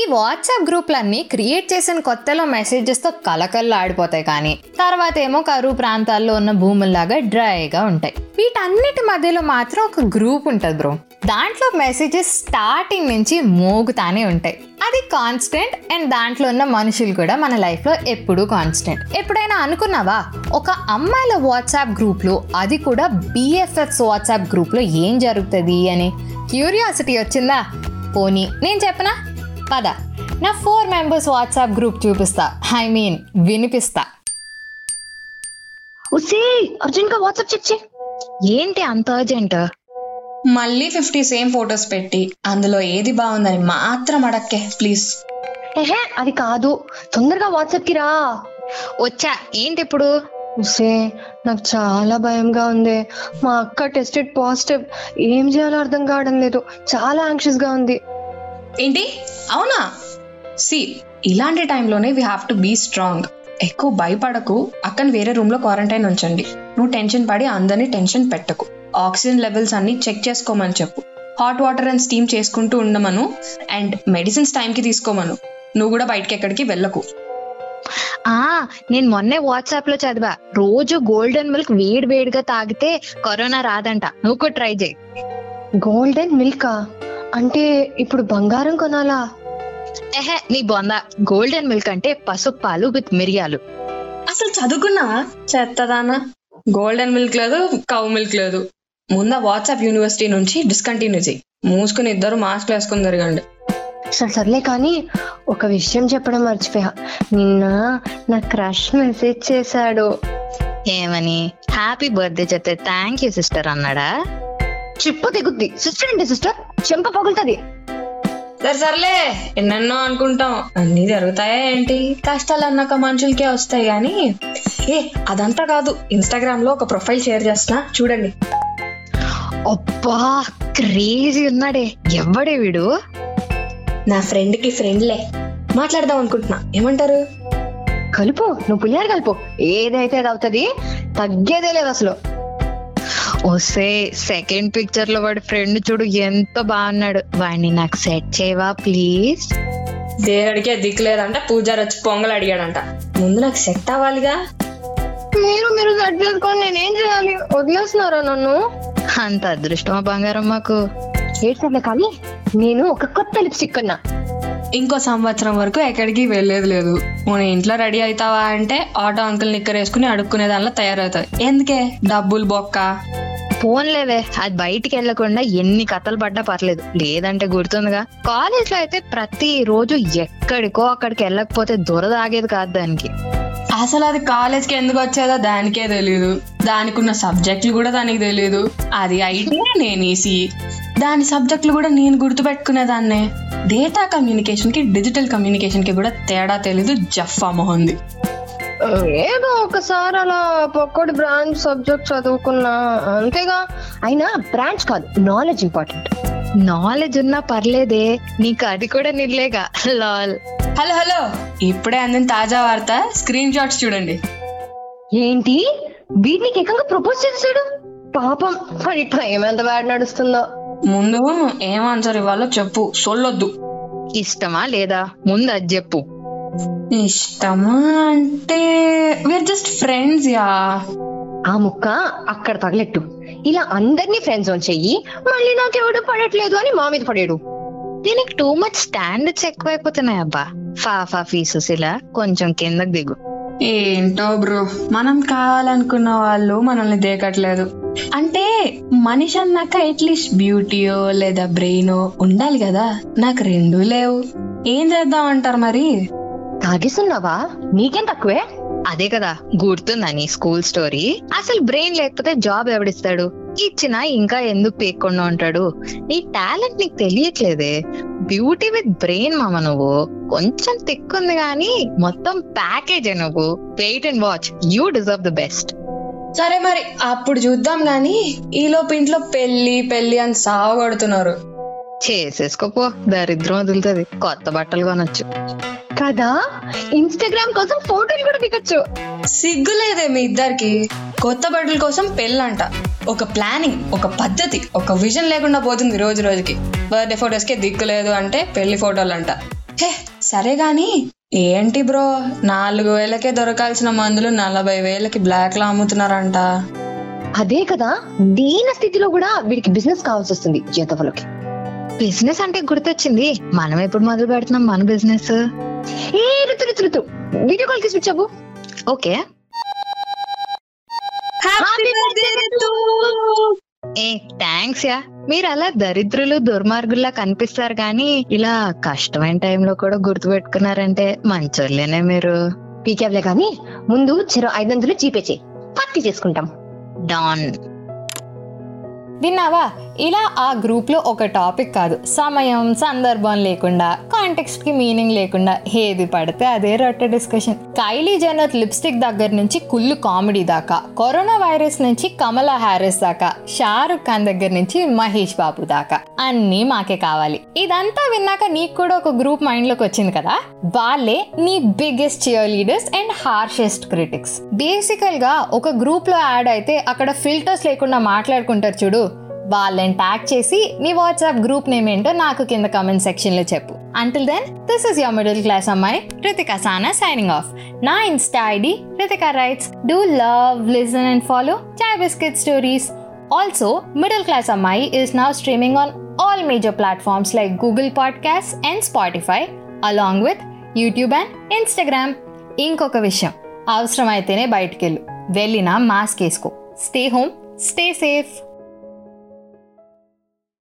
ఈ WhatsApp గ్రూప్లన్నీ create చేసిన కొత్తలో మెసేజెస్తో కలకల్లా ఆడిపోతాయి కానీ తర్వాత ఏమో కరువు ప్రాంతాల్లో ఉన్న భూముల్లాగా డ్రైగా ఉంటాయి. వీటన్నిటి మధ్యలో మాత్రం ఒక గ్రూప్ ఉంటుంది బ్రో. దాంట్లో మెసేజెస్ స్టార్టింగ్ నుంచి మోగుతానే ఉంటాయి. అది కాన్స్టెంట్ అండ్ దాంట్లో ఉన్న మనుషులు కూడా మన లైఫ్లో ఎప్పుడూ కాన్స్టెంట్. ఎప్పుడైనా అనుకున్నావా? ఒక అమ్మాయిల వాట్సాప్ గ్రూప్లో అది కూడా బిఎఫ్ఎఫ్స్ వాట్సాప్ గ్రూప్లో ఏం జరుగుతుంది అని? క్యూరియాసిటీ వచ్చిందా? పోనీ నేను చెప్పనా? పద. నా ఫోర్ మెంబర్స్ వాట్సాప్ గ్రూప్ చూపిస్తా. ఐ మీన్ వినిపిస్తా. ఉసే అర్జున్గా వాట్సాప్ చెక్ చేయి. ఏంటి అంత అర్జెంట్? మళ్ళీ ఫిఫ్టీ సేమ్ ఫొటోస్ పెట్టి అందులో ఏది బాగుందని మాత్రం అడక్కే ప్లీజ్. ఏహే అది కాదు. తొందరగా వాట్సాప్కి రా. వచ్చా ఏంటి ఇప్పుడు? ఉసే నాకు చాలా భయంగా ఉంది. మా అక్క టెస్టెడ్ పాజిటివ్. ఏం చేయాలో అర్థం కావడం లేదు. చాలా యాంగ్షియస్గా ఉంది. ఏంటి? అవునా? సి ఇలాంటి టైంలోనే we have to be strong ఎక్కువ భయపడకు అక్కని వేరే రూమ్లో క్వారంటైన్ ఉంచండి. నువ్వు టెన్షన్ పడి అందరినీ టెన్షన్ పెట్టకు. ఆక్సిజన్ లెవెల్స్ అన్ని చెక్ చేసుకోమని చెప్పు. హాట్ వాటర్ అండ్ స్టీమ్ చేసుకుంటూ ఉండమను. అండ్ మెడిసిన్స్ టైంకి తీసుకోమను. నువ్వు కూడా బయటకి ఎక్కడికి వెళ్ళకు. ఆ నేను మొన్నే వాట్సాప్లో చదివా. రోజు గోల్డెన్ మిల్క్ వేడి వేడిగా తాగితే కరోనా రాదంట. నువ్వు కూడా ట్రై చేయి. గోల్డెన్ మిల్కా అంటే ఇప్పుడు బంగారం కొనాలా? ఎహే నీ బొంద. గోల్డెన్ మిల్క్ అంటే పసుపు పాలు విత్ మిరియాలు. అసలు చదువుకున్నావా? చెత్తదానా. గోల్డెన్ మిల్క్ లేదు కౌ మిల్క్ లేదు. ముందా వాట్సాప్ యూనివర్సిటీ నుంచి డిస్కంటిన్యూ చేయి మూసుకుని ఇద్దరు మాస్క్ వేసుకుని తిరగండి. సరే సర్లే కానీ ఒక విషయం చెప్పడం మర్చిపోయా. నిన్న నా క్రష్ మెసేజ్ చేశాడు. ఏమని? హ్యాపీ బర్త్డే చెప్తే థ్యాంక్ యూ సిస్టర్ అన్నాడా? చిప్పు తెగుద్ది. సిస్టర్ అంటే సిస్టర్? చెంప పగులుతుంది. సరే సర్లే. ఎన్నెన్నో అనుకుంటాం. అన్ని జరుగుతాయా ఏంటి? కష్టాలు అన్నాక మనుషులకే వస్తాయి కానీ ఏ అదంతా కాదు. ఇన్స్టాగ్రామ్లో ఒక ప్రొఫైల్ షేర్ చేస్తున్నా. చూడండి. అబ్బా క్రేజీ ఉన్నాడే. ఎవడే వీడు? నా ఫ్రెండ్కి ఫ్రెండ్లే. మాట్లాడదాం అనుకుంటున్నా. ఏమంటారు? కలుపు. నువ్వు పులిహార కలుపు. ఏదైతే అది అవుతుంది తగ్గేదే లేదు అసలు. వస్తే సెకండ్ పిక్చర్లో వాడి ఫ్రెండ్ చూడు ఎంత బాగున్నాడు వాడిని నాకు సెట్ చేయవా ప్లీజ్ దేవుడికే దిక్కు లేదంట పూజారి వచ్చి పొంగల్ అడిగాడంట. ముందు నాకు సెట్ అవ్వాలిగా? మీరు మీరు సెట్ చేసుకొని నేనేం చేయాలి? వదిలేస్తున్నారా నన్ను? అంత అదృష్టమా బంగారం మాకు. ఏడ్చలే కానీ నేను ఒక కొత్త లిప్స్టిక్ కొన్నా ఇంకో సంవత్సరం వరకు ఎక్కడికి వెళ్ళేది లేదు. మన ఇంట్లో రెడీ అవుతావా అంటే ఆటో అంకుల్ నిక్కర్ వేసుకుని అడుక్కునే దానిలో తయారవుతాయి ఎందుకే? డబ్బులు బొక్క. ఫోన్ లేవే అది బయటికి వెళ్ళకుండా ఎన్ని కథలు పడ్డా పర్లేదు. లేదంటే గుర్తుందిగా. కాలేజ్లో అయితే ప్రతి రోజు ఎక్కడికో అక్కడికి వెళ్ళకపోతే దొరద ఆగేది కాదు దానికి. అసలు అది కాలేజ్కి ఎందుకు వచ్చేదో దానికే తెలియదు దానికి ఉన్న సబ్జెక్టులు కూడా దానికి తెలియదు అది ఐటీ నేను ఈసీ. దాని సబ్జెక్టులు కూడా నేను గుర్తుపెట్టుకునేదాన్నే. డేటా కమ్యూనికేషన్కి డిజిటల్ కమ్యూనికేషన్కి కూడా తేడా తెలీదు జఫా మొహంది. ఏదో ఒకసారి అలా పక్కటి బ్రాంచ్ సబ్జెక్ట్ చదువుకున్నా అంతేగా. అయినా బ్రాంచ్ కాదు నాలెడ్జ్ ఇంపార్టెంట్. నాలెడ్జ్ ఉన్నా పర్లేదే నీకు అది కూడా నిల్లేగా లాల్. Hello hello. ఇప్పుడే అందిన తాజా వార్త స్క్రీన్ షాట్స్ చూడండి. ఏంటి? వీటికి ఏకంగా ప్రపోజ్ చేశాడు? పాపం వాడి టైం ఎంత బ్యాడ్ నడుస్తుందో. ముందు ఏం ఆన్సర్ ఇవ్వాలో చెప్పు సొల్లొద్దు. ఇష్టమా లేదా? ముందు అది చెప్పు. ఇష్టమా అంటే వీఆర్ జస్ట్ ఫ్రెండ్స్ యా ఆ ముక్క అక్కడ తగలెట్టు. ఇలా అందరినీ ఫ్రెండ్స్ చెయ్యి మళ్ళీ నాకెవడు పడట్లేదు అని మా మీద పడాడు. దీనికి టూ మచ్ స్టాండర్డ్స్ ఎక్కువైపోతున్నాయి అబ్బా. ఫాఫా ఫీసెస్ ఇలా కొంచెం కిందకి దిగు. ఏంటో బ్రో మనం కావాలనుకున్న వాళ్ళు మనల్ని దేకట్లేదు. అంటే మనిషి అన్నాక అట్లీస్ట్ బ్యూటీయో లేదా బ్రెయినో ఉండాలి కదా. నాకు రెండూ లేవు. ఏం చేద్దాం అంటారు మరి? తాగిస్తున్నావా? నీకేం తక్కువే? అదే కదా గుర్తుందా నీ స్కూల్ స్టోరీ? అసలు బ్రెయిన్ లేకపోతే జాబ్ ఎవడిస్తాడు? ఇచ్చినా ఇంకా ఎందుకు పేక్కుండా ఉంటాడు నీ టాలెంట్ నీకు తెలియట్లేదే. బ్యూటీ విత్ బ్రెయిన్ మామ నువ్వు. కొంచెం తిక్కుంది కానీ మొత్తం ప్యాకేజే నువ్వు. Wait and watch. You deserve the best. సరే మరి అప్పుడు చూద్దాం గాని ఈలోపు ఇంట్లో పెళ్ళి పెళ్ళి అని సావ కొడుతున్నారు చేసేసుకోపో దరిద్రం వదులుతుంది. కొత్త బట్టలు కొనొచ్చు. కదా? ఇన్స్టాగ్రామ్ కోసం ఫోటోలు కూడా దిగొచ్చు. సిగ్గులేదే మీ ఇద్దరికి. కొత్త బట్టల కోసం పెళ్ళంట. ఒక ప్లానింగ్ ఒక పద్ధతి ఒక విజన్ లేకుండా పోతుంది రోజు రోజుకి. బర్త్డే ఫొటోస్కి దిక్కు లేదు అంటే పెళ్ళి ఫోటోలు అంట హే సరే గాని ఏంటి బ్రో? నాలుగు వేలకే దొరకాల్సిన మందులు నలభై వేలకి బ్లాక్లో అమ్ముతున్నారంట. అదే కదా దీన స్థితిలో కూడా వీడికి బిజినెస్ కావాల్సి వస్తుంది జీతఫలకి బిజినెస్ అంటే గుర్తొచ్చింది. మనం ఎప్పుడు మొదలు పెడుతున్నాం మన బిజినెస్. ఏ రుతు రుతు రుతు. వీడియో కాల్కి స్విచ్ అవ్వు ఓకే ఏ థ్యాంక్స్ యా. మీరు అలా దరిద్రులు దుర్మార్గుల్లా కనిపిస్తారు కానీ ఇలా కష్టమైన టైంలో కూడా గుర్తు పెట్టుకున్నారంటే మంచోళ్ళేనే మీరు. పీకేవ్లే కానీ ముందు చెరో ఐదు వందలు జీపే చేయి. పత్తి చేసుకుంటాం. డాన్ విన్నావా? ఇలా ఆ గ్రూప్లో ఒక టాపిక్ కాదు. సమయం సందర్భం లేకుండా కాంటెక్స్ట్కి మీనింగ్ లేకుండా ఏది పడితే అదే రొట్టె డిస్కషన్. కైలీ జెన్నర్ లిప్స్టిక్ దగ్గర నుంచి కుళ్ళు కామెడీ దాకా కరోనా వైరస్ నుంచి కమలా హ్యారిస్ దాకా షారుఖ్ ఖాన్ దగ్గర నుంచి మహేష్ బాబు దాకా అన్నీ మాకే కావాలి. ఇదంతా విన్నాక నీకు కూడా ఒక గ్రూప్ మైండ్లోకి వచ్చింది కదా? వాళ్ళే నీ biggest cheerleaders and harshest critics బేసికల్గా ఒక గ్రూప్లో యాడ్ అయితే అక్కడ ఫిల్టర్స్ లేకుండా మాట్లాడుకుంటారు చూడు వాళ్ళని ట్యాగ్ చేసి నీ వాట్సాప్ గ్రూప్ నేమ్ ఏంటో నాకు కింద కామెంట్ సెక్షన్లో చెప్పు. Until then this is your middle class అమ్మాయి రితికా సానా సైనింగ్ ఆఫ్ నా Insta ID Ritika writes do love listen and follow chai biscuit stories also middle class అమ్మాయి is now streaming on all major platforms like Google podcast and Spotify along with YouTube and Instagram ఇంకొక విషయం అవసరమైతేనే బయటికి వెళ్ళు వెళ్ళినా mask వేసుకో. Stay home stay safe